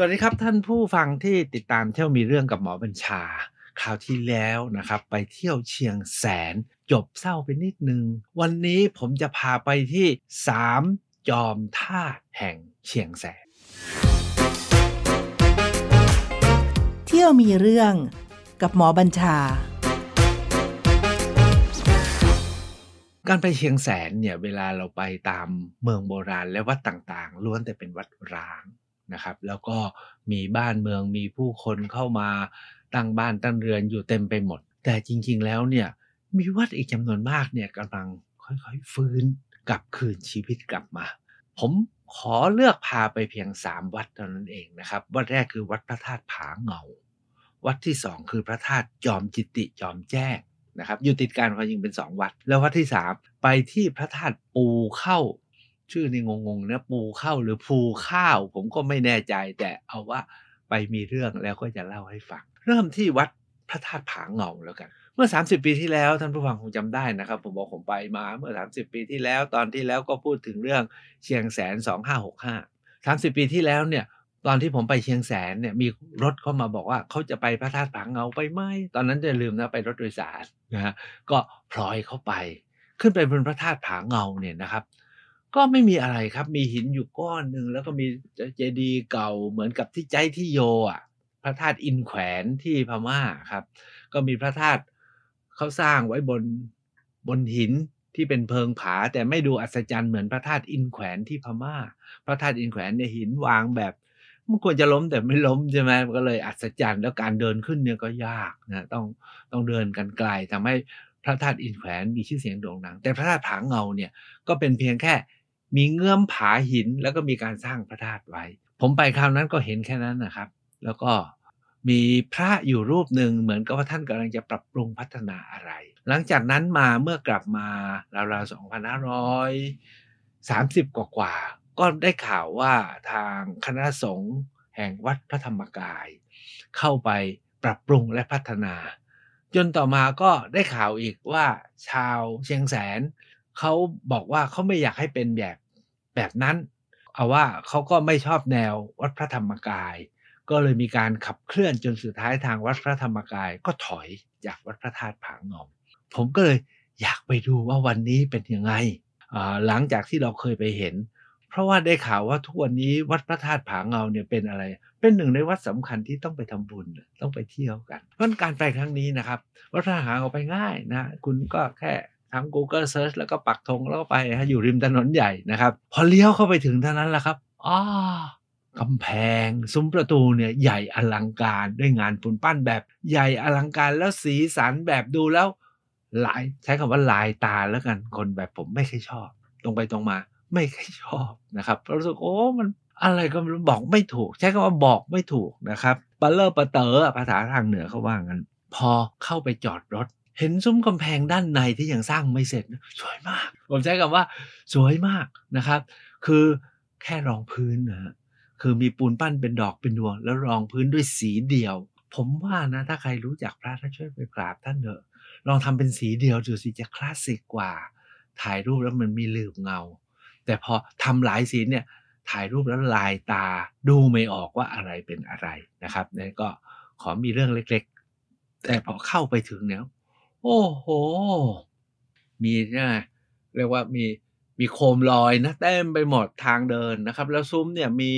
สวัสดีครับท่านผู้ฟังที่ติดตามเที่ยวมีเรื่องกับหมอบัญชา คราวที่แล้วนะครับ ไปเที่ยวเชียงแสน จบเศร้าไปนิดนึง วันนี้ผมจะพาไปที่สามจอมธาตุแห่งเชียงแสน เที่ยวมีเรื่องกับหมอบัญชา การไปเชียงแสนเนี่ยเวลาเราไปตามเมืองโบราณและวัดต่างๆ ล้วนแต่เป็นวัดร้าง นะครับ แล้วก็มีบ้านเมืองมีผู้คนเข้ามาตั้งบ้านตั้งเรือนอยู่เต็มไปหมด แต่จริง ๆ แล้วเนี่ยมีวัดอีกจำนวนมากเนี่ยกำลังค่อย ๆ ฟื้นกลับคืนชีวิตกลับมา ผมขอเลือกพาไปเพียง 3 วัดเท่านั้นเองนะครับ วัดแรกคือวัดพระธาตุผาเงา วัดที่ 2 คือพระธาตุจอมจิตติจอมแจ้งนะครับอยู่ติดกันความจริงเป็น 2 วัด แล้ววัดที่ 3 ไปที่พระธาตุปูเข้า ชื่อนี่งงๆนะปูข้าวหรือภูข้าว ผมก็ไม่แน่ใจแต่เอาว่าไปมีเรื่องแล้วก็จะเล่าให้ฟัง เริ่มที่วัดพระธาตุผาเงาแล้วกัน เมื่อ 30 ปีที่แล้วท่านผู้ฟังคงจำได้นะครับ ผมบอกผมไปมาเมื่อ 30 ปีที่แล้วตอนที่แล้วก็พูดถึงเรื่องเชียงแสน 2565 30 ปีที่แล้วเนี่ยตอนที่ผมไปเชียงแสนเนี่ยมีรถเข้ามาบอกว่าเขาจะไปพระธาตุผาเงาไปไหมตอนนั้นจะลืมนะไปรถโดยสารนะฮะก็พลอยเข้าไป ขึ้นไปบนพระธาตุผาเงาเนี่ยนะครับ ก็ไม่มีอะไรครับ มีหินอยู่ก้อนหนึ่งแล้วก็มีเจดีย์เก่าเหมือนกับที่ใจที่โยอะ พระธาตุอินแขวนที่พม่าครับ ก็มีพระธาตุเขาสร้างไว้บนบนหินที่เป็นเพิงผา แต่ไม่ดูอัศจรรย์เหมือนพระธาตุอินแขวนที่พม่า พระธาตุอินแขวนเนี่ยหินวางแบบมันควรจะล้มแต่ไม่ล้มใช่ไหมก็เลยอัศจรรย์แล้วการเดินขึ้นเนี่ยก็ยากนะต้องต้องเดินกันไกลทำให้พระธาตุอินแขวนมีชื่อเสียงโด่งดังแต่พระธาตุผาเงาเนี่ยก็เป็นเพียงแค่ มีเงื่อมผาหินแล้วก็มีการสร้างพระธาตุไว้ ผมไปคราวนั้นก็เห็นแค่นั้นนะครับ แล้วก็มีพระอยู่รูปหนึ่งเหมือนกับว่าท่านกำลังจะปรับปรุงพัฒนาอะไร หลังจากนั้นมาเมื่อกลับมาราวๆ2530กว่าๆก็ได้ข่าวว่าทางคณะสงฆ์แห่งวัดพระธรรมกาย เข้าไปปรับปรุงและพัฒนา จนต่อมาก็ได้ข่าวอีกว่าชาวเชียงแสน เขาบอกว่าเขาไม่อยากให้เป็นแบบแบบนั้น เอาว่าเขาก็ไม่ชอบแนววัดพระธรรมกาย ก็เลยมีการขับเคลื่อนจนสุดท้ายทางวัดพระธรรมกายก็ถอยจากวัดพระธาตุผางอม ผมก็เลยอยากไปดูว่าวันนี้เป็นยังไงหลังจากที่เราเคยไปเห็น เพราะว่าได้ข่าวว่าทุกวันนี้วัดพระธาตุผาเงาเนี่ยเป็นอะไร เป็นหนึ่งในวัดสำคัญที่ต้องไปทำบุญต้องไปเที่ยวกันเพราะการไปครั้งนี้นะครับ วัดพระธาตุผาเงาไปง่ายนะ คุณก็แค่ ทั้ง Google Search แล้วก็ปักธงแล้วก็ไปอยู่ริมถนนใหญ่นะครับ พอเลี้ยวเข้าไปถึงเท่านั้นแหละครับอ้ากำแพง ซุ้มประตูเนี่ยใหญ่อลังการด้วยงานปูนปั้นแบบใหญ่อลังการแล้วสีสันแบบดูแล้วหลายใช้คำว่าลายตาแล้วกันคนแบบผมไม่เคยชอบ ตรงไปตรงมาไม่เคยชอบนะครับรู้สึกโอ้มันอะไรก็ไม่รู้บอกไม่ถูก ใช้คำว่าบอกไม่ถูกนะครับปะเลอร์ปะเตอภาษาทางเหนือเขาว่างั้น พอเข้าไปจอดรถ เห็นซุ้มกำแพงด้านในที่ยังสร้างไม่เสร็จ สวยมาก ผมใช้คำว่า สวยมากนะครับ คือแค่รองพื้นนะคือมีปูนปั้นเป็นดอกเป็นดวง แล้วรองพื้นด้วยสีเดียว ผมว่านะ ถ้าใครรู้จักพระท่านช่วยไปกราบท่านเถอะ ลองทำเป็นสีเดียวดูสิจะคลาสสิกกว่า ถ่ายรูปแล้วมันมีลืมเงา แต่พอทำหลายสีเนี่ย ถ่ายรูปแล้วลายตาดูไม่ออกว่าอะไรเป็นอะไรนะครับนี่ก็ขอมีเรื่องเล็ก ๆ แต่พอเข้าไปถึงเนี่ย โอ้โห มีนะเรียกว่ามีมีโคมลอยนะเต็มไปหมดทางเดินนะครับ แล้วซุ้มเนี่ยมี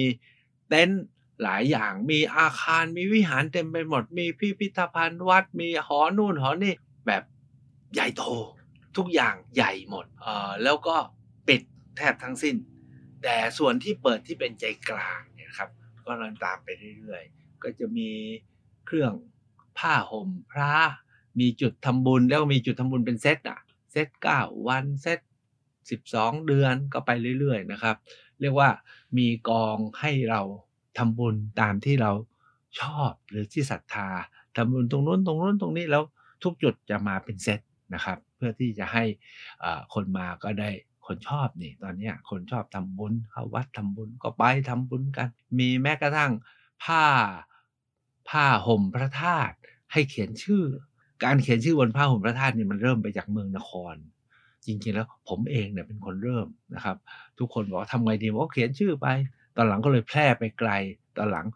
เต็นท์หลายอย่างมีอาคารมีวิหารเต็มไปหมด มีพิพิธภัณฑ์วัด มีหอนู่นหอนี่แบบใหญ่โต ทุกอย่างใหญ่หมดเอ่อแล้วก็ปิดแทบทั้งสิ้น แต่ส่วนที่เปิดที่เป็นใจกลางเนี่ยครับ ก็เดินตามไปเรื่อยๆ ก็จะมีเครื่องผ้าห่มพระ มีจุดทำบุญแล้วมีจุดทำบุญเป็นเซตอะเซตเก้าวันเซตสิบสองเดือนก็ไปเรื่อยๆนะครับ เรียกว่ามีกองให้เราทำบุญตามที่เราชอบหรือที่ศรัทธาทำบุญตรงนู้นตรงนู้นตรงนี้แล้วทุกจุดจะมาเป็นเซตนะครับ เพื่อที่จะให้คนมาก็ได้คนชอบนี่ตอนนี้คนชอบทำบุญเข้าวัดทำบุญก็ไปทำบุญกัน มีแม้กระทั่งผ้าผ้าห่มพระธาตุให้เขียนชื่อ การเขียนชื่อบนผ้าห่มพระธาตุนี่มันเริ่มไปจากเมืองนคร จริงๆแล้วผมเองเนี่ยเป็นคนเริ่มนะครับ ทุกคนบอกทำไงดีบอกเขียนชื่อไป ตอนหลังก็เลยแพร่ไปไกล ตอนหลัง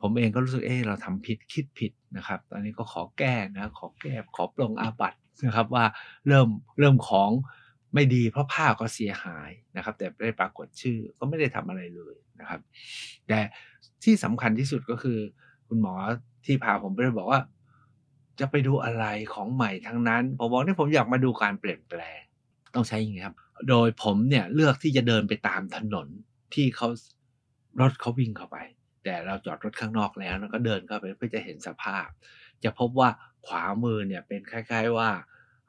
ผมเองก็รู้สึกเออเราทำผิดคิดผิดนะครับ ตอนนี้ก็ขอแก้นะขอแก้ขอปลงอาบัตนะครับว่าเริ่มเริ่มของไม่ดีเพราะผ้าก็เสียหายนะครับ แต่ไม่ได้ปรากฏชื่อก็ไม่ได้ทำอะไรเลยนะครับ แต่ที่สำคัญที่สุดก็คือ คุณหมอที่พาผมไปบอกว่า จะไปดูอะไรของใหม่ทั้งนั้น ผมบอกนี่ผมอยากมาดูการเปลี่ยนแปลง ต้องใช้อย่างนี้ครับ โดยผมเนี่ยเลือกที่จะเดินไปตามถนนที่เขารถเขาวิ่งเข้าไป แต่เราจอดรถข้างนอกแล้วแล้วก็เดินเข้าไปเพื่อจะเห็นสภาพ จะพบว่าขวามือเนี่ยเป็นคล้าย ๆว่า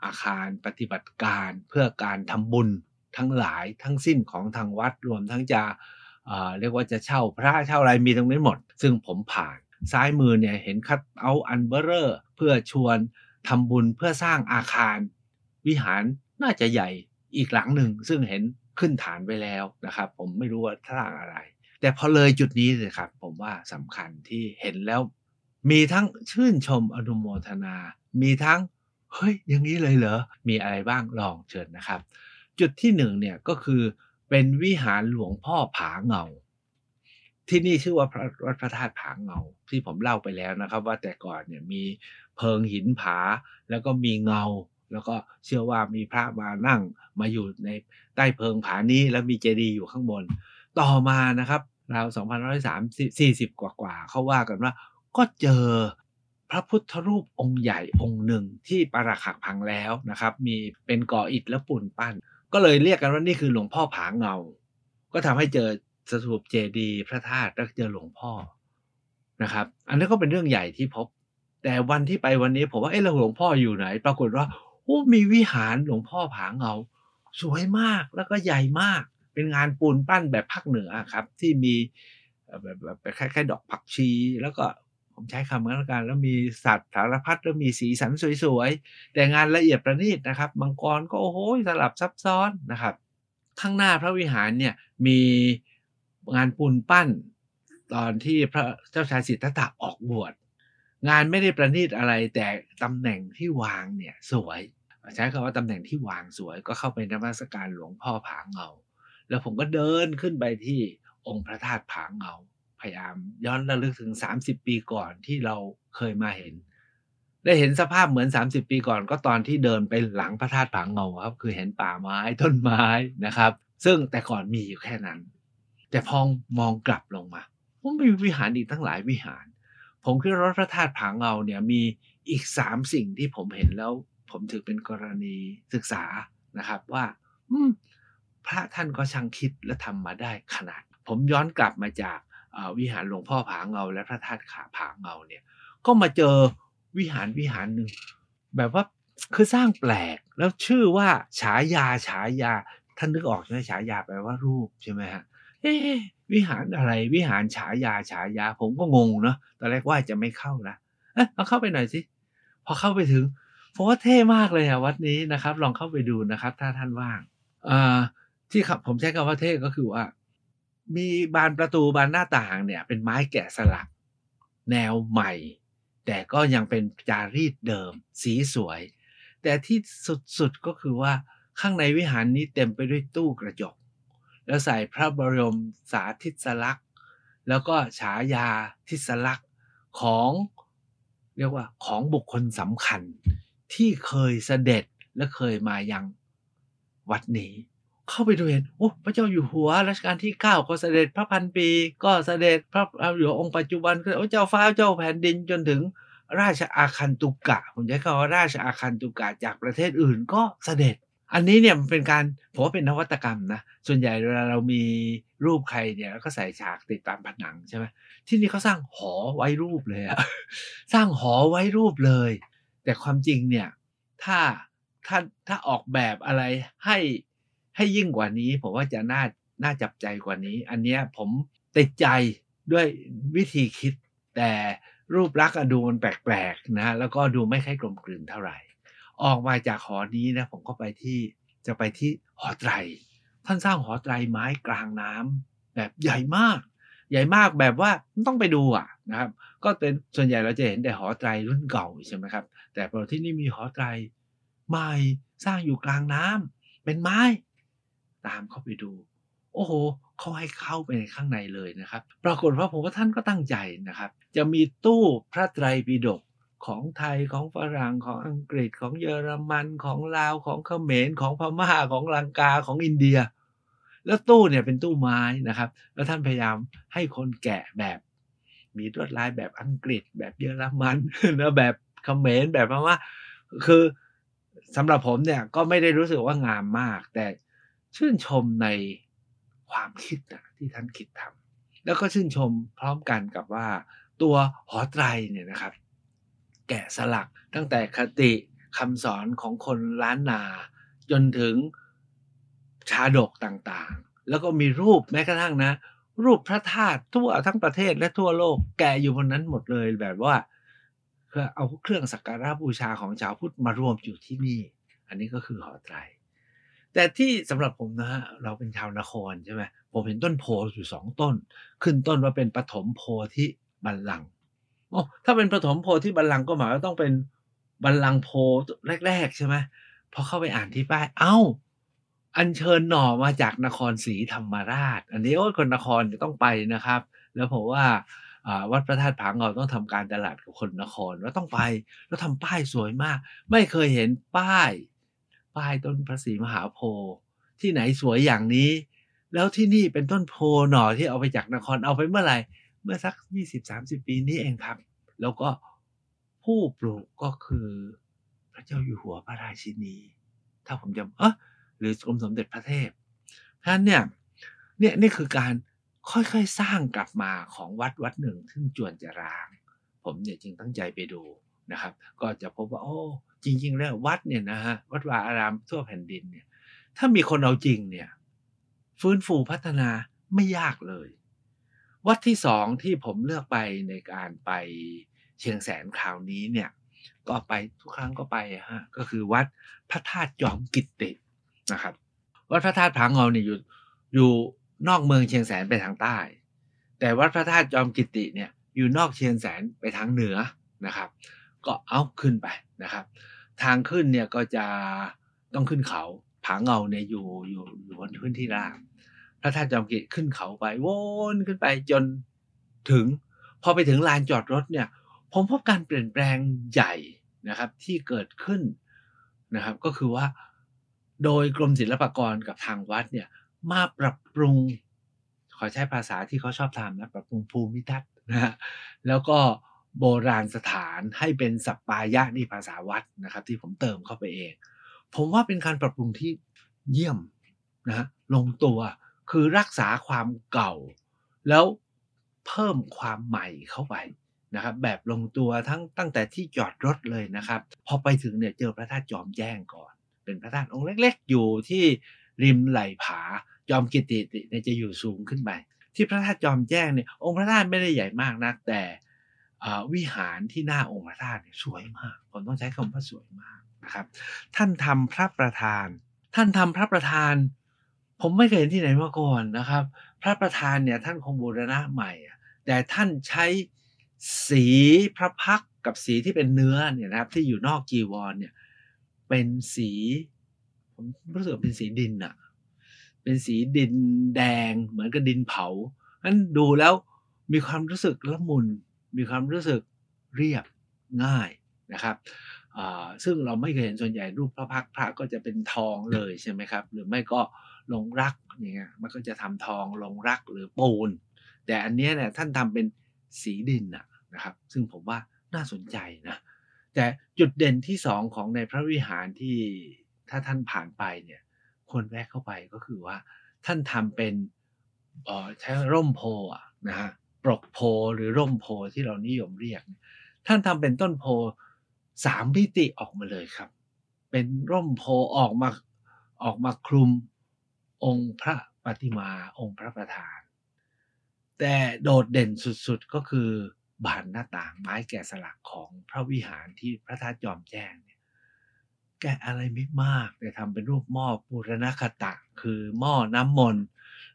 อาคารปฏิบัติการเพื่อการทำบุญทั้งหลายทั้งสิ้นของทางวัดรวมทั้งจะเเรียกว่าจะเช่าพระเช่าอะไรมีตรงนี้หมด ซึ่งผมผ่านซ้ายมือเนี่ยเห็นคัดเอาอันเบอร์เรอร์ เพื่อชวนทำบุญเพื่อสร้างอาคาร วิหารน่าจะใหญ่อีกหลังหนึ่ง ซึ่งเห็นขึ้นฐานไปแล้วนะครับ ผมไม่รู้ว่าสร้างอะไร แต่พอเลยจุดนี้เลยครับ ผมว่าสำคัญที่เห็นแล้ว มีทั้งชื่นชมอนุโมทนา มีทั้งเฮ้ยอย่างนี้เลยเหรอ มีอะไรบ้างลองเชิญนะครับ จุดที่หนึ่งเนี่ยก็คือเป็นวิหารหลวงพ่อผาเงา ที่นี่ชื่อว่าระวัดพระธาตุผาเงา ที่ผมเล่าไปแล้วนะครับ ว่าแต่ก่อนเนี่ยมีเพิงหินผาแล้วก็มีเงา แล้วก็เชื่อว่ามีพระมานั่งมาอยู่ในใต้เพิงผานี้แล้วมีเจดีย์อยู่ข้างบน ต่อมานะครับราว2,130กว่ากว่าเขาว่ากันว่า ก็เจอพระพุทธรูปองค์ใหญ่องค์หนึ่งที่ปรักหักพังแล้วนะครับ มีเป็นก่ออิฐและปูนปั้น ก็เลยเรียกกันว่านี่คือหลวงพ่อผาเงา ก็ทำให้เจอ สถูปเจดีย์พระธาตุแล้วเจอหลวงพ่อนะครับ อันนี้ก็เป็นเรื่องใหญ่ที่พบ แต่วันที่ไปวันนี้ผมว่าเอ๊ะแล้วหลวงพ่ออยู่ไหน ปรากฏว่าโอ้มีวิหารหลวงพ่อผางเงาสวยมากแล้วก็ใหญ่มาก เป็นงานปูนปั้นแบบภาคเหนือครับ ที่มีแบบแบบแคล้ายๆดอกผักชี แล้วก็ผมใช้คำนั้นละกันแล้วมีสัตว์สารพัดแล้วมีสีสันสวยๆ แต่งานละเอียดประณีตนะครับมังกรก็โอ้โหสลับซับซ้อนนะครับ ข้างหน้าพระวิหารเนี่ยมี งานปูนปั้น ตอนที่พระเจ้าชายสิทธัตถะออกบวชงานไม่ได้ประณีตอะไรแต่ตำแหน่งที่วางเนี่ยสวย ใช้คำว่าตำแหน่งที่วางสวยก็เข้าไปนมัสการหลวงพ่อผาเงา แล้วผมก็เดินขึ้นไปที่องค์พระธาตุผาเงา พยายามย้อนระลึกถึง 30 ปีก่อนที่เราเคยมาเห็น ได้เห็นสภาพเหมือน 30 ปีก่อน ก็ตอนที่เดินไปหลังพระธาตุผาเงาครับ คือเห็นป่าไม้ต้นไม้นะครับ ซึ่งแต่ก่อนมีอยู่แค่นั้น แต่พอมองกลับลงมาผมมีวิหารอีกทั้งหลายวิหาร ผมคิดว่าพระธาตุผาเงาเนี่ยมีอีกสามสิ่งที่ผมเห็นแล้ว ผมถือเป็นกรณีศึกษานะครับว่าพระท่านก็ช่างคิดและทำมาได้ขนาด ผมย้อนกลับมาจากวิหารหลวงพ่อผาเงา และพระธาตุขาผาเงาเนี่ย ก็มาเจอวิหารวิหารหนึ่งแบบว่าคือสร้างแปลกแล้วชื่อว่าฉายาฉายาท่านนึกออกใช่ไหมฉายาแปลว่ารูปใช่ไหมฮะ เอ๊วิหารอะไร วิหารฉายาฉายา ผมก็งงเนาะตอนแรกว่าจะไม่เข้านะเอ๊ะเอาเข้าไปหน่อยสิพอเข้าไปถึงผมว่าเท่มากเลยอะวัดนี้นะครับ ลองเข้าไปดูนะครับ ถ้าท่านว่างอ่าที่ครับผมใช้คำว่าเท่ก็คือว่า มีบานประตูบานหน้าต่างเนี่ย เป็นไม้แกะสลัก แนวใหม่ แต่ก็ยังเป็นจารีตเดิม สีสวย แต่ที่สุดๆก็คือว่าข้างในวิหารนี้เต็มไปด้วยตู้กระจก แล้วใส่พระบรมสาธิสลักษณ์ แล้วก็ฉายาทิศลักษณ์ของเรียกว่าของบุคคลสำคัญที่เคยเสด็จและเคยมายังวัดนี้ เข้าไปดูเห็นโอ้พระเจ้าอยู่หัวรัชกาลที่เก้าก็เสด็จพระพันปี ก็เสด็จพระอยู่องค์ปัจจุบันก็โอ้เจ้าฟ้าเจ้าแผ่นดินจนถึงราชอาคันตุกะ ผมใช้คำว่าราชอาคันตุกะจากประเทศอื่นก็เสด็จ อันนี้เนี่ยมันเป็นการผมว่าเป็นนวัตกรรมนะ ส่วนใหญ่เวลาเรามีรูปใครเนี่ยแล้วก็ใส่ฉากติดตามผนังใช่ไหมที่นี่เขาสร้างหอไว้รูปเลยอะสร้างหอไว้รูปเลย แต่ความจริงเนี่ยถ้าถ้าถ้าออกแบบอะไรให้ให้ยิ่งกว่านี้ ผมว่าจะน่าน่าจับใจกว่านี้ อันเนี้ยผมติดใจด้วยวิธีคิด แต่รูปลักษณ์อะดูมันแปลกๆนะแล้วก็ดูไม่ค่อยกลมกลืนเท่าไหร่ ออกมาจากหอนี้นะผมก็ไปที่จะไปที่หอไตร ท่านสร้างหอไตรไม้กลางน้ำแบบใหญ่มาก ใหญ่มากแบบว่าต้องไปดูอะนะครับ ก็เป็นส่วนใหญ่เราจะเห็นแต่หอไตรรุ่นเก่าใช่ไหมครับ แต่พอที่นี่มีหอไตรใหม่สร้างอยู่กลางน้ำเป็นไม้ ตามเข้าไปดู โอ้โหเขาให้เข้าไปในข้างในเลยนะครับ ปรากฏว่าผมว่าท่านก็ตั้งใจนะครับ จะมีตู้พระไตรปิฎก ของไทยของฝรั่งของอังกฤษของเยอรมันของลาวของเขมรของพม่าของลังกาของอินเดีย แล้วตู้เนี่ยเป็นตู้ไม้นะครับ แล้วท่านพยายามให้คนแกะแบบมีลวดลายแบบอังกฤษ แบบเยอรมันแล้วแบบเขมรแบบพม่าคือสำหรับผมเนี่ยก็ไม่ได้รู้สึกว่างามมาก แต่ชื่นชมในความคิดนะที่ท่านคิดทำแล้วก็ชื่นชมพร้อมกันกับว่าตัวหอไตรเนี่ยนะครับ แกะสลัก ตั้งแต่คติคำสอนของคนล้านนา จนถึงชาดกต่างๆ แล้วก็มีรูปแม้กระทั่งนะ รูปพระธาตุทั่วทั้งประเทศและทั่วโลกแกะอยู่บนนั้นหมดเลยแบบว่าเอเอาเครื่องสักการะบูชาของชาวพุทธมารวมอยู่ที่นี่ อันนี้ก็คือหอไตร แต่ที่สำหรับผมนะฮะเราเป็นชาวนครใช่ไหมผมเห็นต้นโพอยู่สองต้น ขึ้นต้นว่าเป็นปฐมโพธิบัลลังก์ โอ้ถ้าเป็นปฐมโพธิบัลลังก์ก็หมายว่าต้องเป็นบัลลังก์โพแรก ๆ ใช่ไหมพอเข้าไปอ่านที่ป้าย เอ้า อัญเชิญหน่อมาจากนครศรีธรรมราช อันนี้โอ้คนนครจะต้องไปนะครับ แล้วผมว่าวัดพระธาตุผาเงาต้องทำการตลาดกับคนนครแล้วต้องไป แล้วทำป้ายสวยมาก ไม่เคยเห็นป้าย ป้ายต้นพระศรีมหาโพธิ์ที่ไหนสวยอย่างนี้ แล้วที่นี่เป็นต้นโพหน่อที่เอาไปจากนครเอาไปเมื่อไหร่ เมื่อสักยี่สิบสามสิบปีนี้เองครับ แล้วก็ผู้ปลูกก็คือพระเจ้าอยู่หัวพระราชินี ถ้าผมจำเออหรือกรมสมเด็จพระเทพท่านเนี่ยเนี่ยนี่คือการค่อยๆสร้างกลับมาของวัดวัดหนึ่งซึ่งจวนจะร้าง ผมเนี่ยจึงตั้งใจไปดูนะครับ ก็จะพบว่าโอ้จริง ๆ แล้ววัดเนี่ยนะฮะวัดวาอารามทั่วแผ่นดินเนี่ย ถ้ามีคนเอาจริงเนี่ย ฟื้นฟูพัฒนาไม่ยากเลย วัดที่สองที่ผมเลือกไปในการไปเชียงแสนคราวนี้เนี่ย ก็ไปทุกครั้งก็ไปฮะก็คือวัดพระธาตุจอมกิตตินะครับ วัดพระธาตุผาเงาเนี่ยอยู่อยู่นอกเมืองเชียงแสนไปทางใต้ แต่วัดพระธาตุจอมกิตติเนี่ยอยู่นอกเชียงแสนไปทางเหนือนะครับ ก็เอาขึ้นไปนะครับ ทางขึ้นเนี่ยก็จะต้องขึ้นเขาผาเงาเนี่ยอยู่อยู่อยู่บนพื้นที่ราบ พระธาตุจอมกิตขึ้นเขาไปวนขึ้นไปจนถึง พอไปถึงลานจอดรถเนี่ย ผมพบการเปลี่ยนแปลงใหญ่นะครับ ที่เกิดขึ้นนะครับ ก็คือว่า โดยกรมศิลปากรกับทางวัดเนี่ย มาปรับปรุง ขอใช้ภาษาที่เขาชอบทำนะปรับปรุงภูมิทัศน์นะฮะแล้วก็โบราณสถานให้เป็นสัปปายะนี่ภาษาวัดนะครับ ที่ผมเติมเข้าไปเอง ผมว่าเป็นการปรับปรุงที่เยี่ยมนะฮะลงตัว คือรักษาความเก่า แล้วเพิ่มความใหม่เข้าไปนะครับแบบลงตัวทั้งตั้งแต่ที่จอดรถเลยนะครับ พอไปถึงเนี่ยเจอพระธาตุจอมแจ้งก่อน เป็นพระธาตุองค์เล็ก ๆ อยู่ที่ริมไหล่ผาจอมกิติเนี่ยจะอยู่สูงขึ้นไป ที่พระธาตุจอมแจ้งเนี่ยองค์พระธาตุไม่ได้ใหญ่มากนัก แต่วิหารที่หน้าองค์พระธาตุสวยมากผมต้องใช้คำว่าสวยมากนะครับ ท่านทำพระประธาน ท่านทำพระประธาน ผมไม่เคยเห็นที่ไหนมาก่อนนะครับ พระประธานเนี่ยท่านคงบูรณะใหม่ แต่ท่านใช้สีพระพักกับสีที่เป็นเนื้อเนี่ยนะครับ ที่อยู่นอกจีวรเนี่ยเป็นสีผมรู้สึกเป็นสีดินอะเป็นสีดินแดงเหมือนกับดินเผานั้นดูแล้วมีความรู้สึกละมุน มีความรู้สึกเรียบง่ายนะครับซึ่งเราไม่เคยเห็นส่วนใหญ่รูปพระพักพระก็จะเป็นทองเลยใช่ไหมครับ หรือไม่ก็ ลงรักอย่างเงี้ยมันก็จะทำทองลงรักหรือปูน แต่อันนี้เนี่ยท่านทำเป็นสีดินนะครับ ซึ่งผมว่าน่าสนใจนะแต่จุดเด่นที่สองของในพระวิหารที่ถ้าท่านผ่านไปเนี่ยควรแวะเข้าไปก็คือว่า ท่านทำเป็นใช้ร่มโพะนะฮะปลกโพหรือร่มโพที่เรานิยมเรียก ท่านทำเป็นต้นโพสามมิติออกมาเลยครับ เป็นร่มโพออกมาออกมาคลุม องค์พระปฏิมาองค์พระประธาน แต่โดดเด่นสุดๆก็คือบานหน้าต่างไม้แกะสลักของพระวิหารที่พระธาตุจอมแจ้งเนี่ยแกะอะไรไม่มาก แต่ทำเป็นรูปหม้อปุรณคตะ คือหม้อน้ำมนต์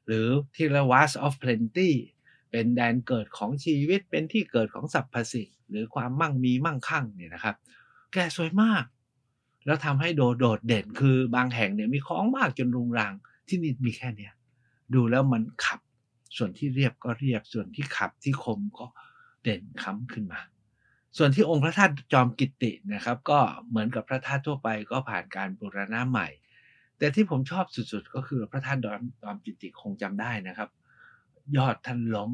หรือที่เรียกว่า vase of plenty เป็นแดนเกิดของชีวิตเป็นที่เกิดของสรรพสิ่งหรือความมั่งมีมั่งคั่งเนี่ยนะครับ แกสวยมาก แล้วทำให้โดดโดดเด่นคือบางแห่งเนี่ยมีของมากจนรุงรัง ที่นี่มีแค่เนี้ยดูแล้วมันขับ ส่วนที่เรียบก็เรียบ ส่วนที่ขับที่คมก็เด่นค้ำขึ้นมา ส่วนที่องค์พระธาตุจอมกิตตินะครับ ก็เหมือนกับพระธาตุทั่วไปก็ผ่านการบูรณะใหม่ แต่ที่ผมชอบสุดๆ ก็คือพระธาตุจอมกิตติคงจำได้นะครับ ยอดท่านล้ม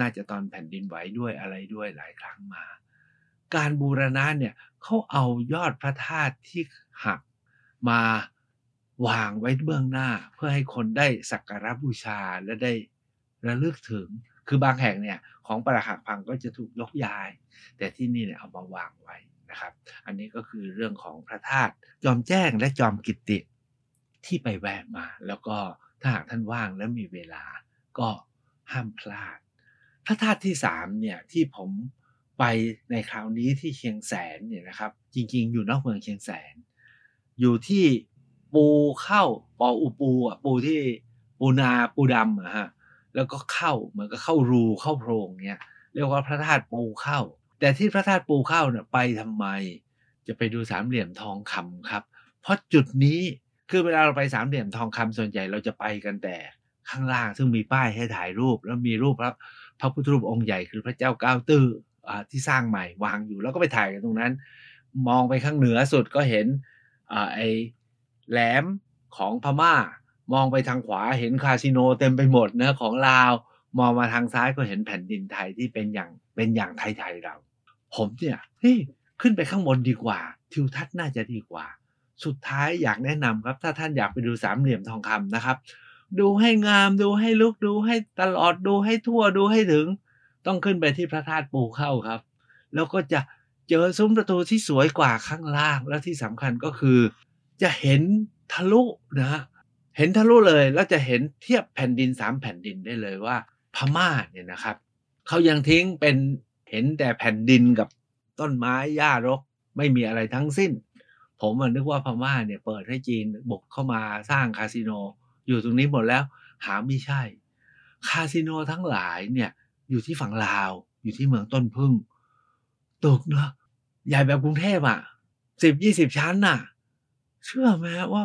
น่าจะตอนแผ่นดินไหวด้วยอะไรด้วยหลายครั้งมา การบูรณะเนี่ยเขาเอายอดพระธาตุที่หักมา วางไว้เบื้องหน้าเพื่อให้คนได้สักการะบูชาและได้ระลึกถึง คือบางแห่งเนี่ยของปราหักพังก็จะถูกยกย้าย แต่ที่นี่เนี่ยเอามาวางไว้นะครับ อันนี้ก็คือเรื่องของพระธาตุจอมแจ้งและจอมกิตติที่ไปแวะมา แล้วก็ถ้าหากท่านว่างและมีเวลาก็ห้ามพลาด พระธาตุที่สามเนี่ยที่ผมไปในคราวนี้ที่เชียงแสนเนี่ยนะครับ จริงๆ อยู่นอกเมืองเชียงแสน อยู่ที่ ปูเข้าปออูปูอะปูที่ปูนาปูดำอะฮะแล้วก็เข้าเหมือนกับเข้ารูเข้าโพรงเนี่ยเรียกว่าพระธาตุปูเข้า แต่ที่พระธาตุปูเข้าเนี่ยไปทำไม จะไปดูสามเหลี่ยมทองคำครับ เพราะจุดนี้คือเวลาเราไปสามเหลี่ยมทองคำส่วนใหญ่เราจะไปกันแต่ข้างล่างซึ่งมีป้ายให้ถ่ายรูปแล้วมีรูปพระพระพุทธรูปองค์ใหญ่คือพระเจ้าก้าวตื้ออ่าที่สร้างใหม่วางอยู่ แล้วก็ไปถ่ายกันตรงนั้น มองไปข้างเหนือสุดก็เห็นอ่าไอ แหลมของพม่า มองไปทางขวาเห็นคาสิโนเต็มไปหมดนะของลาว มองมาทางซ้ายก็เห็นแผ่นดินไทยที่เป็นอย่างเป็นอย่างไทยๆเรา ผมเนี่ยเฮ้ยขึ้นไปข้างบนดีกว่า ทิวทัศน์น่าจะดีกว่า สุดท้ายอยากแนะนำครับ ถ้าท่านอยากไปดูสามเหลี่ยมทองคำนะครับ ดูให้งามดูให้ลุกดูให้ตลอดดูให้ทั่วดูให้ถึง ต้องขึ้นไปที่พระธาตุปูเข้าครับ แล้วก็จะเจอซุ้มประตูที่สวยกว่าข้างล่าง และที่สำคัญก็คือ จะเห็นทะลุนะฮะเห็นทะลุเลยแล้วจะเห็นเทียบแผ่นดินสามแผ่นดินได้เลยว่า พม่าเนี่ยนะครับเขายังทิ้งเป็นเห็นแต่แผ่นดินกับต้นไม้หญ้ารกไม่มีอะไรทั้งสิ้น ผมนึกว่าพม่าเนี่ยเปิดให้จีนบุกเข้ามาสร้างคาสิโน อยู่ตรงนี้หมดแล้วหาไม่ใช่ คาสิโนทั้งหลายเนี่ยอยู่ที่ฝั่งลาว อยู่ที่เมืองต้นพึ่งตึกเนาะใหญ่แบบกรุงเทพอะสิบยี่สิบชั้นน่ะ เชื่อไหมว่า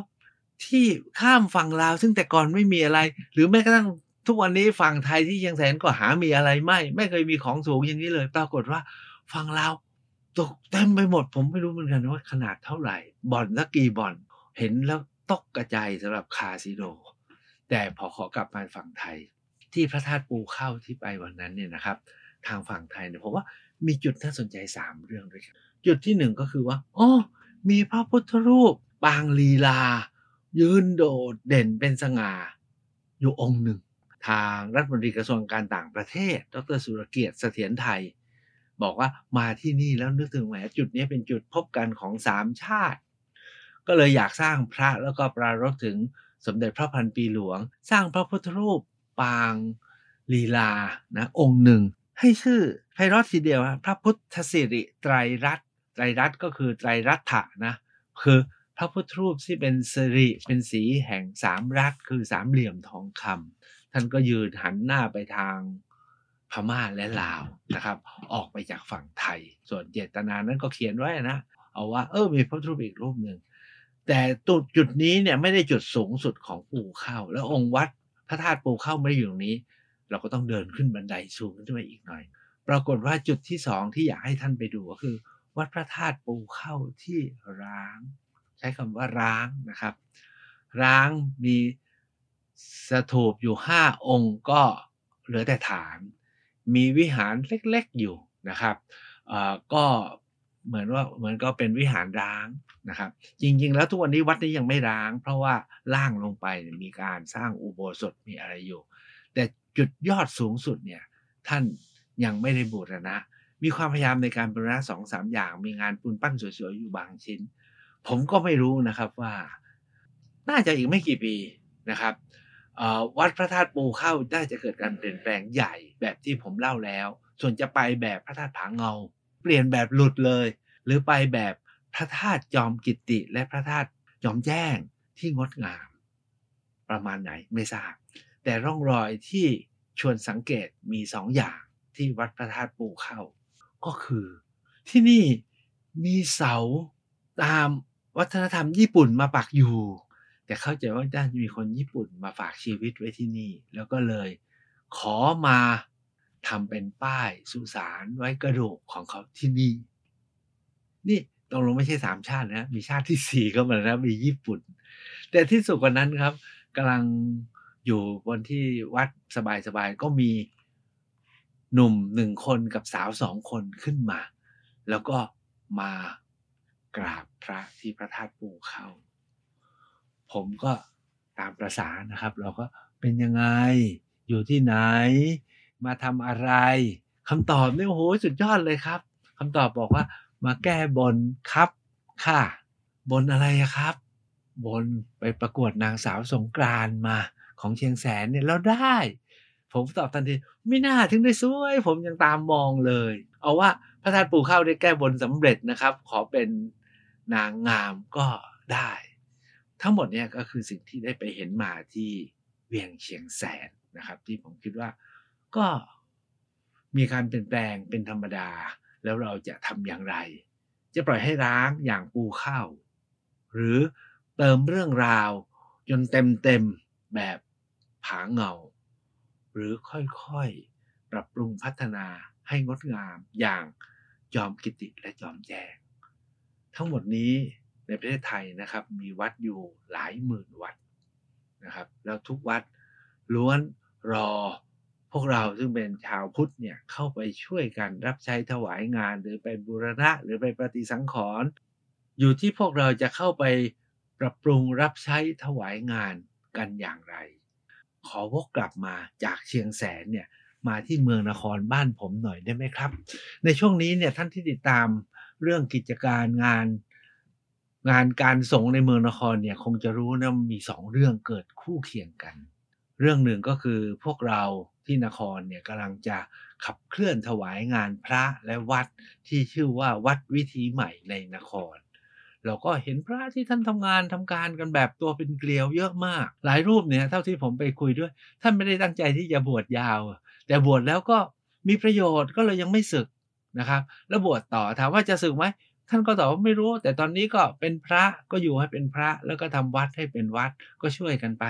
ที่ข้ามฝั่งลาวซึ่งแต่ก่อนไม่มีอะไร หรือแม้กระทั่งทุกวันนี้ฝั่งไทยที่เชียงแสนก็หามีอะไรไม่ ไม่เคยมีของสูงอย่างนี้เลย ปรากฏว่าฝั่งลาวตกเต็มไปหมด ผมไม่รู้เหมือนกันว่าขนาดเท่าไหร่บ่อนสักกี่บ่อน เห็นแล้วตกกระจายสำหรับคาสิโนแต่พอขอกลับมาฝั่งไทย ที่พระธาตุปูเข้าที่ไปวันนั้นเนี่ยนะครับ ทางฝั่งไทยเนี่ยผมว่ามีจุดน่าสนใจสามเรื่องด้วยกันจุดที่หนึ่งก็คือว่าอ๋อมีพระพุทธรูป ปางลีลา ยืนโดดเด่นเป็นสง่า อยู่องค์หนึ่ง ทางรัฐมนตรีกระทรวงการต่างประเทศ ดรสุรเกียรติเสถียรไทย บอกว่ามาที่นี่แล้วนึกถึงแหมจุดนี้เป็นจุดพบกันของสามชาติ ก็เลยอยากสร้างพระแล้วก็ปรารถถึงสมเด็จพระพันปีหลวง สร้างพระพุทธรูปปางลีลานะองค์หนึ่ง ให้ชื่อไพเราะทีเดียวพระพุทธสิริไตรรัตน์ไตรรัตน์ก็คือไตรรัตะนะคือ พระพุทธรูปที่เป็นสิริเป็นสีแห่งสามรัตคือสามเหลี่ยมทองคำท่านก็ยืนหันหน้าไปทางพม่าและลาวนะครับ ออกไปจากฝั่งไทย ส่วนเจตนานั้นก็เขียนไว้นะ เอาว่าเออมีพระพุทธรูปอีกรูปหนึ่งแต่จุดจุดนี้เนี่ยไม่ได้จุดสูงสุดของปูเข้า แล้วองค์วัดพระธาตุปูเข้าไม่ได้อยู่ตรงนี้ เราก็ต้องเดินขึ้นบันไดสูงขึ้นไปอีกหน่อย ปรากฏว่าจุดที่สองที่อยากให้ท่านไปดูก็คือ วัดพระธาตุปูเข้าที่ร้าง ช้คำว่าร้างนะครับ ร้างมีสถูปอยู่ห้าองค์ก็เหลือแต่ฐาน มีวิหารเล็กๆอยู่นะครับก็เหมือนว่าเหมือนก็เป็นวิหารร้างนะครับ จริงๆ แล้วทุกวันนี้วัดนี้ยังไม่ร้าง เพราะว่าล่างลงไปมีการสร้างอุโบสถมีอะไรอยู่ แต่จุดยอดสูงสุดเนี่ยท่านยังไม่ได้บูรณะ มีความพยายามในการบูรณะสองสามอย่าง มีงานปูนปั้นสวยๆอยู่บางชิ้น ผมก็ไม่รู้นะครับว่า น่าจะอีกไม่กี่ปีนะครับวัดพระธาตุปูเข้าน่าจะเกิดการเปลี่ยนแปลงใหญ่แบบที่ผมเล่าแล้ว ส่วนจะไปแบบพระธาตุผาเงา เปลี่ยนแบบหลุดเลย หรือไปแบบพระธาตุจอมกิตติและพระธาตุจอมแจ้งที่งดงาม ประมาณไหนไม่ทราบ แต่ร่องรอยที่ชวนสังเกตมีสองอย่างที่วัดพระธาตุปูเข้า ก็คือ ที่นี่มีเสาตาม วัฒนธรรมญี่ปุ่นมาปักอยู่ แต่เข้าใจว่าน่าจะมีคนญี่ปุ่นมาฝากชีวิตไว้ที่นี่ แล้วก็เลยขอมาทำเป็นป้ายสุสานไว้กระดูกของเขาที่นี่ นี่ตรงลงไม่ใช่สามชาตินะมีชาติที่สี่ก็มาแล้วมีญี่ปุ่น แต่ที่สุดกว่านั้นครับกำลังอยู่บนที่วัดสบายๆก็มีหนุ่มหนึ่งคนกับสาวสองคนขึ้นมา แล้วก็มา กราบพระที่พระธาตุปูเข้าผมก็ตามประสานะครับ เราก็เป็นยังไง อยู่ที่ไหน มาทำอะไรคำตอบเนี่ยโอ้โหสุดยอดเลยครับคำตอบบอกว่ามาแก้บนครับค่ะ บนอะไรครับ บนไปประกวดนางสาวสงกรานมาของเชียงแสนเนี่ยเราได้ ผมตอบทันทีไม่น่าถึงได้สวย ผมยังตามมองเลย เอาว่าพระธาตุปูเข้าได้แก้บนสำเร็จนะครับ ขอเป็น นางงามก็ได้ ทั้งหมดเนี่ยก็คือสิ่งที่ได้ไปเห็นมาที่เวียงเชียงแสนนะครับ ที่ผมคิดว่าก็มีการเปลี่ยนแปลงเป็นธรรมดา แล้วเราจะทำอย่างไร จะปล่อยให้ร้างอย่างปูเข้า หรือเติมเรื่องราวจนเต็มเต็มแบบผาเงา หรือค่อยๆ ปรับปรุงพัฒนาให้งดงามอย่างจอมกิติและจอมแจง ทั้งหมดนี้ในประเทศไทยนะครับ มีวัดอยู่หลายหมื่นวัดนะครับ แล้วทุกวัดล้วนรอพวกเราซึ่งเป็นชาวพุทธเนี่ยเข้าไปช่วยกันรับใช้ถวายงาน หรือไปบูรณะหรือไปปฏิสังขรณ์อยู่ที่พวกเราจะเข้าไปปรับปรุงรับใช้ถวายงานกันอย่างไร ขอวกกลับมาจากเชียงแสนเนี่ยมาที่เมืองนครบ้านผมหน่อยได้ไหมครับ ในช่วงนี้เนี่ยท่านที่ติดตาม เรื่องกิจการงาน งานการส่งในเมืองนครเนี่ย คงจะรู้นะมีสองเรื่องเกิดคู่เคียงกัน เรื่องหนึ่งก็คือพวกเราที่นครเนี่ยกำลังจะขับเคลื่อนถวายงานพระและวัดที่ชื่อว่าวัดวิถีใหม่ในนคร เราก็เห็นพระที่ท่านทำงานทำการกันแบบตัวเป็นเกลียวเยอะมาก หลายรูปเนี่ยเท่าที่ผมไปคุยด้วย ท่านไม่ได้ตั้งใจที่จะบวชยาว แต่บวชแล้วก็มีประโยชน์ก็เลยยังไม่ศึก นะครับ แล้วบวชต่อถามว่าจะศึกไหมท่านก็ตอบว่าไม่รู้ แต่ตอนนี้ก็เป็นพระก็อยู่ให้เป็นพระ แล้วก็ทำวัดให้เป็นวัดก็ช่วยกันไป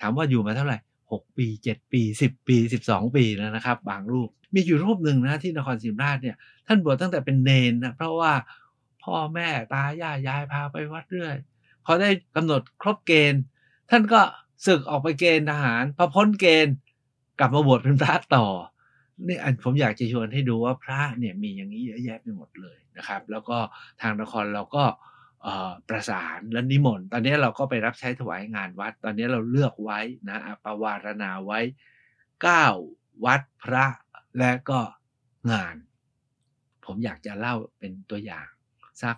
ถามว่าอยู่มาเท่าไหร่หกปีเจ็ดปีสิบปีสิบสองปีแล้วนะครับ บางรูปมีอยู่รูปหนึ่งนะที่นครศรีธรรมราชเนี่ยท่านบวชตั้งแต่เป็นเนนนะเพราะว่าพ่อแม่ตาย่ายายพาไปวัดเรื่อยพอได้กำหนดครบเกณฑ์ ท่านก็ศึกออกไปเกณฑ์ทหารพอพ้นเกณฑ์กลับมาบวชเป็นพระต่อ นี่อันผมอยากจะชวนให้ดูว่าพระเนี่ยมีอย่างนี้เยอะแยะไปหมดเลยนะครับ แล้วก็ทางนครเราก็ประสานและนิมนต์ตอนนี้เราก็ไปรับใช้ถวายงานวัด ตอนนี้เราเลือกไว้นะปวารณาไว้ 9 วัดพระและก็งาน ผมอยากจะเล่าเป็นตัวอย่างสัก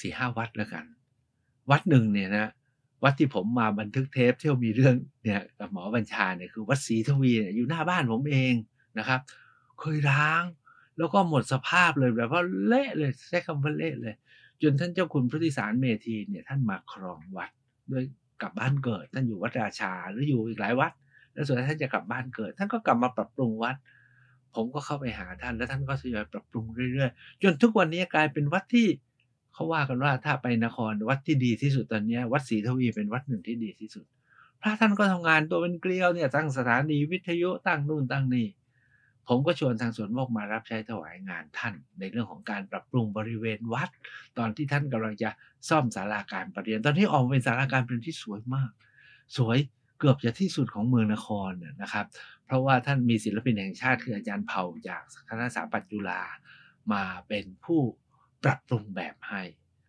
สี่ห้าวัดแล้วกัน วัดหนึ่งเนี่ยนะวัดที่ผมมาบันทึกเทปที่มีเรื่องเนี่ยกับหมอบัญชาเนี่ยคือวัดศรีทวีอยู่หน้าบ้านผมเอง นะครับ เคยร้าง แล้วก็หมดสภาพเลยแบบว่าเละเลยใช้คำว่าเละเลย จนท่านเจ้าคุณพุทธิสารเมธีเนี่ยท่านมาครองวัดด้วยกลับบ้านเกิด ท่านอยู่วัดราชาหรืออยู่อีกหลายวัด แล้วส่วนท่านจะกลับบ้านเกิด ท่านก็กลับมาปรับปรุงวัด ผมก็เข้าไปหาท่านแล้วท่านก็ทยอยปรับปรุงเรื่อยๆ จนทุกวันนี้กลายเป็นวัดที่เขาว่ากันว่าถ้าไปนครวัดที่ดีที่สุดตอนนี้วัดศรีทวีเป็นวัดหนึ่งที่ดีที่สุด พระท่านก็ทำงานตัวเป็นเกลียวเนี่ยตั้งสถานีวิทยุตั้งนู่นตั้งนี่ ผมก็ชวนทางสวนโมกมารับใช้ถวายงานท่าน ในเรื่องของการปรับปรุงบริเวณวัด ตอนที่ท่านกำลังจะซ่อมศาลาการประเรียน ตอนนี้ออกมาเป็นศาลาการประเรียนที่สวยมาก สวยเกือบจะที่สุดของเมืองนครนะครับ เพราะว่าท่านมีศิลปินแห่งชาติคืออาจารย์เผ่าจากคณะสถาปัตย์จุฬามาเป็นผู้ปรับปรุงแบบให้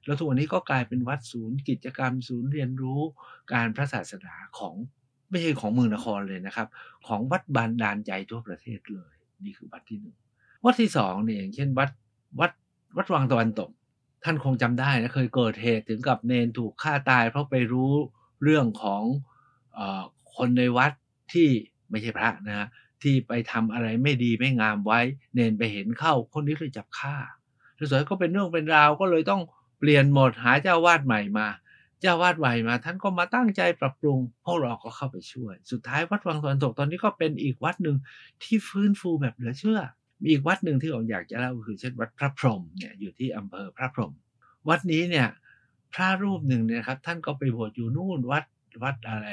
แล้วทุกวันนี้ก็กลายเป็นวัดศูนย์กิจกรรม ศูนย์เรียนรู้การพระศาสนาของไม่ใช่ของเมืองนครเลยนะครับ ของวัดบานดานใจทั่วประเทศเลย นี่คือวัดที่หนึ่งวัดที่สองเนี่ยอย่างเช่นวัดวัดวัดวังตะวันตก ท่านคงจำได้นะเคยเกิดเหตุถึงกับเนนถูกฆ่าตาย เพราะไปรู้เรื่องของอคนในวัดที่ไม่ใช่พระนะฮะที่ไปทำอะไรไม่ดีไม่งามไว้ เนนไปเห็นเข้าคนนี้เลยจับฆ่าสุดท้ายก็เป็นเรื่องเป็นราวก็เลยต้องเปลี่ยนหมดหาเจ้าวาดใหม่มา จ้าวาดใหม่มา ท่านก็มาตั้งใจปรับปรุง พวกเราก็เข้าไปช่วย สุดท้ายวัดวังตะวันตกตอนนี้ก็เป็นอีกวัดหนึ่งที่ฟื้นฟูแบบเหลือเชื่อ มีอีกวัดหนึ่งที่ผมอยากจะเล่าคือเช่นวัดพระพรหมเนี่ยอยู่ที่อำเภอพระพรหมวัดนี้เนี่ยพระรูปหนึ่งเนี่ยนะครับ ท่านก็ไปบวชอยู่นู่นวัดวัดอะไร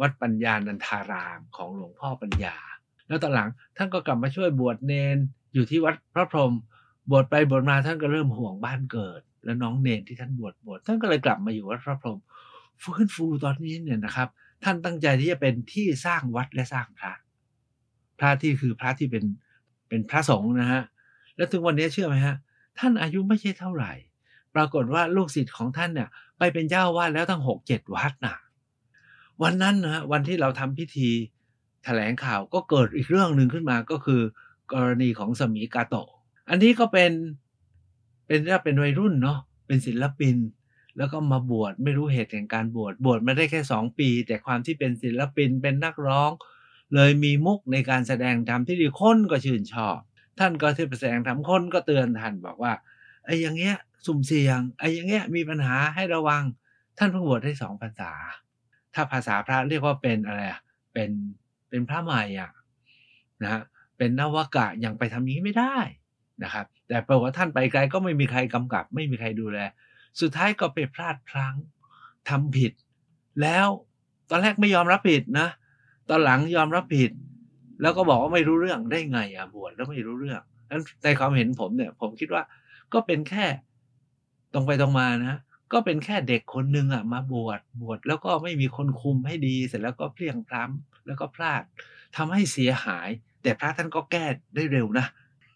วัดปัญญานันทารามของหลวงพ่อปัญญา แล้วตอนหลังท่านก็กลับมาช่วยบวชเนนอยู่ที่วัดพระพรหม บวชไปบวชมาท่านก็เริ่มห่วงบ้านเกิด แล้วน้องเนนที่ท่านบวชบวชท่านก็เลยกลับมาอยู่วัดพระพรหมฟื้นฟูตอนนี้เนี่ยนะครับ ท่านตั้งใจที่จะเป็นที่สร้างวัดและสร้างพระ พระที่คือพระที่เป็นเป็นพระสงฆ์นะฮะแล้วถึงวันนี้เชื่อไหมฮะ ท่านอายุไม่ใช่เท่าไหร่ ปรากฏว่าลูกศิษย์ของท่านเนี่ยไปเป็นเจ้าวาดแล้วตั้งหกเจ็ดวัดน่ะวันนั้นนะฮะวันที่เราทำพิธีแถลงข่าวก็เกิดอีกเรื่องหนึ่งขึ้นมาก็คือกรณีของสมีกาโตะ อันนี้ก็เป็นเป็นเรียกเป็นวัยรุ่นเนาะเป็นศิลปิน แล้วก็มาบวชไม่รู้เหตุแห่งการบวชบวชมาได้แค่สองปี แต่ความที่เป็นศิลปินเป็นนักร้อง เลยมีมุกในการแสดงธรรมที่ดีคนก็ชื่นชอบ ท่านก็ที่แสดงธรรมคนก็เตือนท่านบอกว่าไอ้อย่างเงี้ยสุ่มเสี่ยงไอ้อย่างเงี้ยมีปัญหาให้ระวัง ท่านเพิ่งบวชได้สองภาษา ถ้าภาษาพระเรียกว่าเป็นอะไรอะเป็นเป็นพระใหม่อะนะฮะเป็นนวกะยังไปทำนี้ไม่ได้ นะครับ แต่ปรากฏว่าท่านไปไกลก็ไม่มีใครกำกับ ไม่มีใครดูแล สุดท้ายก็ไปพลาดพลั้งทำผิด แล้วตอนแรกไม่ยอมรับผิดนะ ตอนหลังยอมรับผิด แล้วก็บอกว่าไม่รู้เรื่องได้ไงอะบวชแล้วไม่รู้เรื่องนั้นในความเห็นผมเนี่ย ผมคิดว่าก็เป็นแค่ตรงไปตรงมานะก็เป็นแค่เด็กคนหนึ่งอะมาบวชบวชแล้วก็ไม่มีคนคุมให้ดี เสร็จแล้วก็เพลียงพล้ำแล้วก็พลาดทำให้เสียหาย แต่พระท่านก็แก้ได้เร็วนะ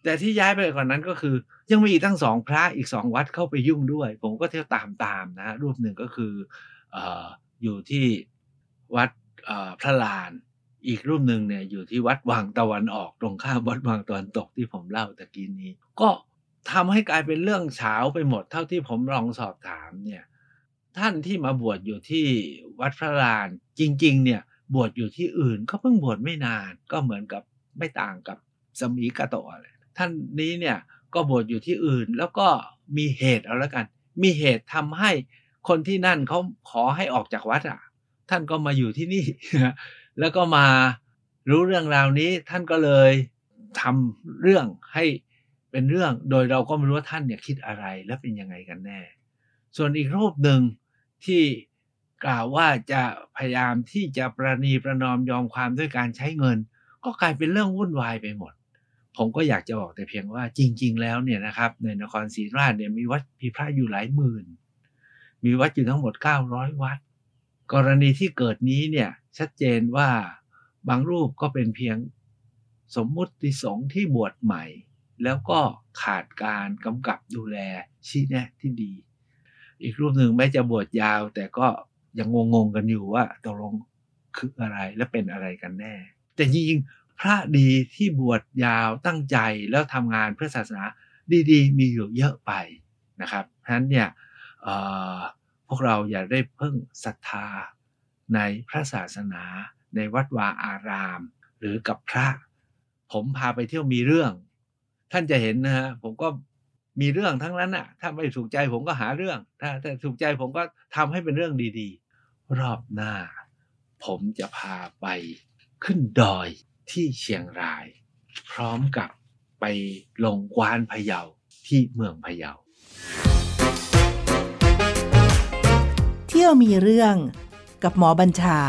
แต่ที่ย้ายไปกว่านนั้นก็คือ ยังมีอีกตั้งสองพระอีกสองวัดเข้าไปยุ่งด้วย ผมก็เที่ยวตามตามนะรูปหนึ่งก็คือออยู่ที่วัดพระลาน อีกรูปหนึ่งเนี่ยอยู่ที่วัดวังตะวันออกตรงข้ามวัดวังตะวันตกที่ผมเล่าตะกี้นี้ ก็ทำให้กลายเป็นเรื่องเฉาไปหมดเท่าที่ผมลองสอบถามเนี่ยท่านที่มาบวชอยู่ที่วัดพระลานจริง ๆ เนี่ยบวชอยู่ที่อื่นก็เพิ่งบวชไม่นาน ก็เหมือนกับไม่ต่างกับสมีกาโตะเลย ท่านนี้เนี่ยก็บวชอยู่ที่อื่น แล้วก็มีเหตุเอาแล้วกัน มีเหตุทำให้คนที่นั่นเขาขอให้ออกจากวัดอะ ท่านก็มาอยู่ที่นี่ แล้วก็มารู้เรื่องราวนี้ ท่านก็เลยทำเรื่องให้เป็นเรื่องโดยเราก็ไม่รู้ว่าท่านเนี่ยคิดอะไรและเป็นยังไงกันแน่ ส่วนอีกรูปหนึ่งที่กล่าวว่าจะพยายามที่จะประนีประนอมยอมความด้วยการใช้เงิน ก็กลายเป็นเรื่องวุ่นวายไปหมด ผมก็อยากจะบอกแต่เพียงว่าจริง ๆ แล้วเนี่ยนะครับในนครศรีธรรมราชเนี่ยมีวัดมีพระอยู่หลายหมื่น มีวัดอยู่ทั้งหมด 900 วัด กรณีที่เกิดนี้เนี่ยชัดเจนว่าบางรูปก็เป็นเพียงสมมุติสงฆ์ที่บวชใหม่ แล้วก็ขาดการกำกับดูแลชี้แนะที่ดี อีกรูปหนึ่งแม้จะบวชยาว แต่ก็ยังงงๆกันอยู่ว่าตกลงคืออะไรและเป็นอะไรกันแน่ แต่จริงๆ พระดีที่บวชยาวตั้งใจแล้วทำงานเพื่อศาสนาดีๆ มีอยู่เยอะไปนะครับฉะนั้นเนี่ยพวกเราอย่าได้เพิ่งศรัทธาในพระศาสนาในวัดวาอาราม หรือกับพระ ผมพาไปเที่ยวมีเรื่อง ท่านจะเห็นนะฮะผมก็มีเรื่องทั้งนั้นอะถ้าไม่ถูกใจผมก็หาเรื่อง ถ้าถ้าถูกใจผมก็ทำให้เป็นเรื่องดีๆ รอบหน้า ผมจะพาไปขึ้นดอย ที่เชียงราย พร้อมกับไปลงกวานพะเยาที่เมืองพะเยา เที่ยวมีเรื่องกับหมอบัญชา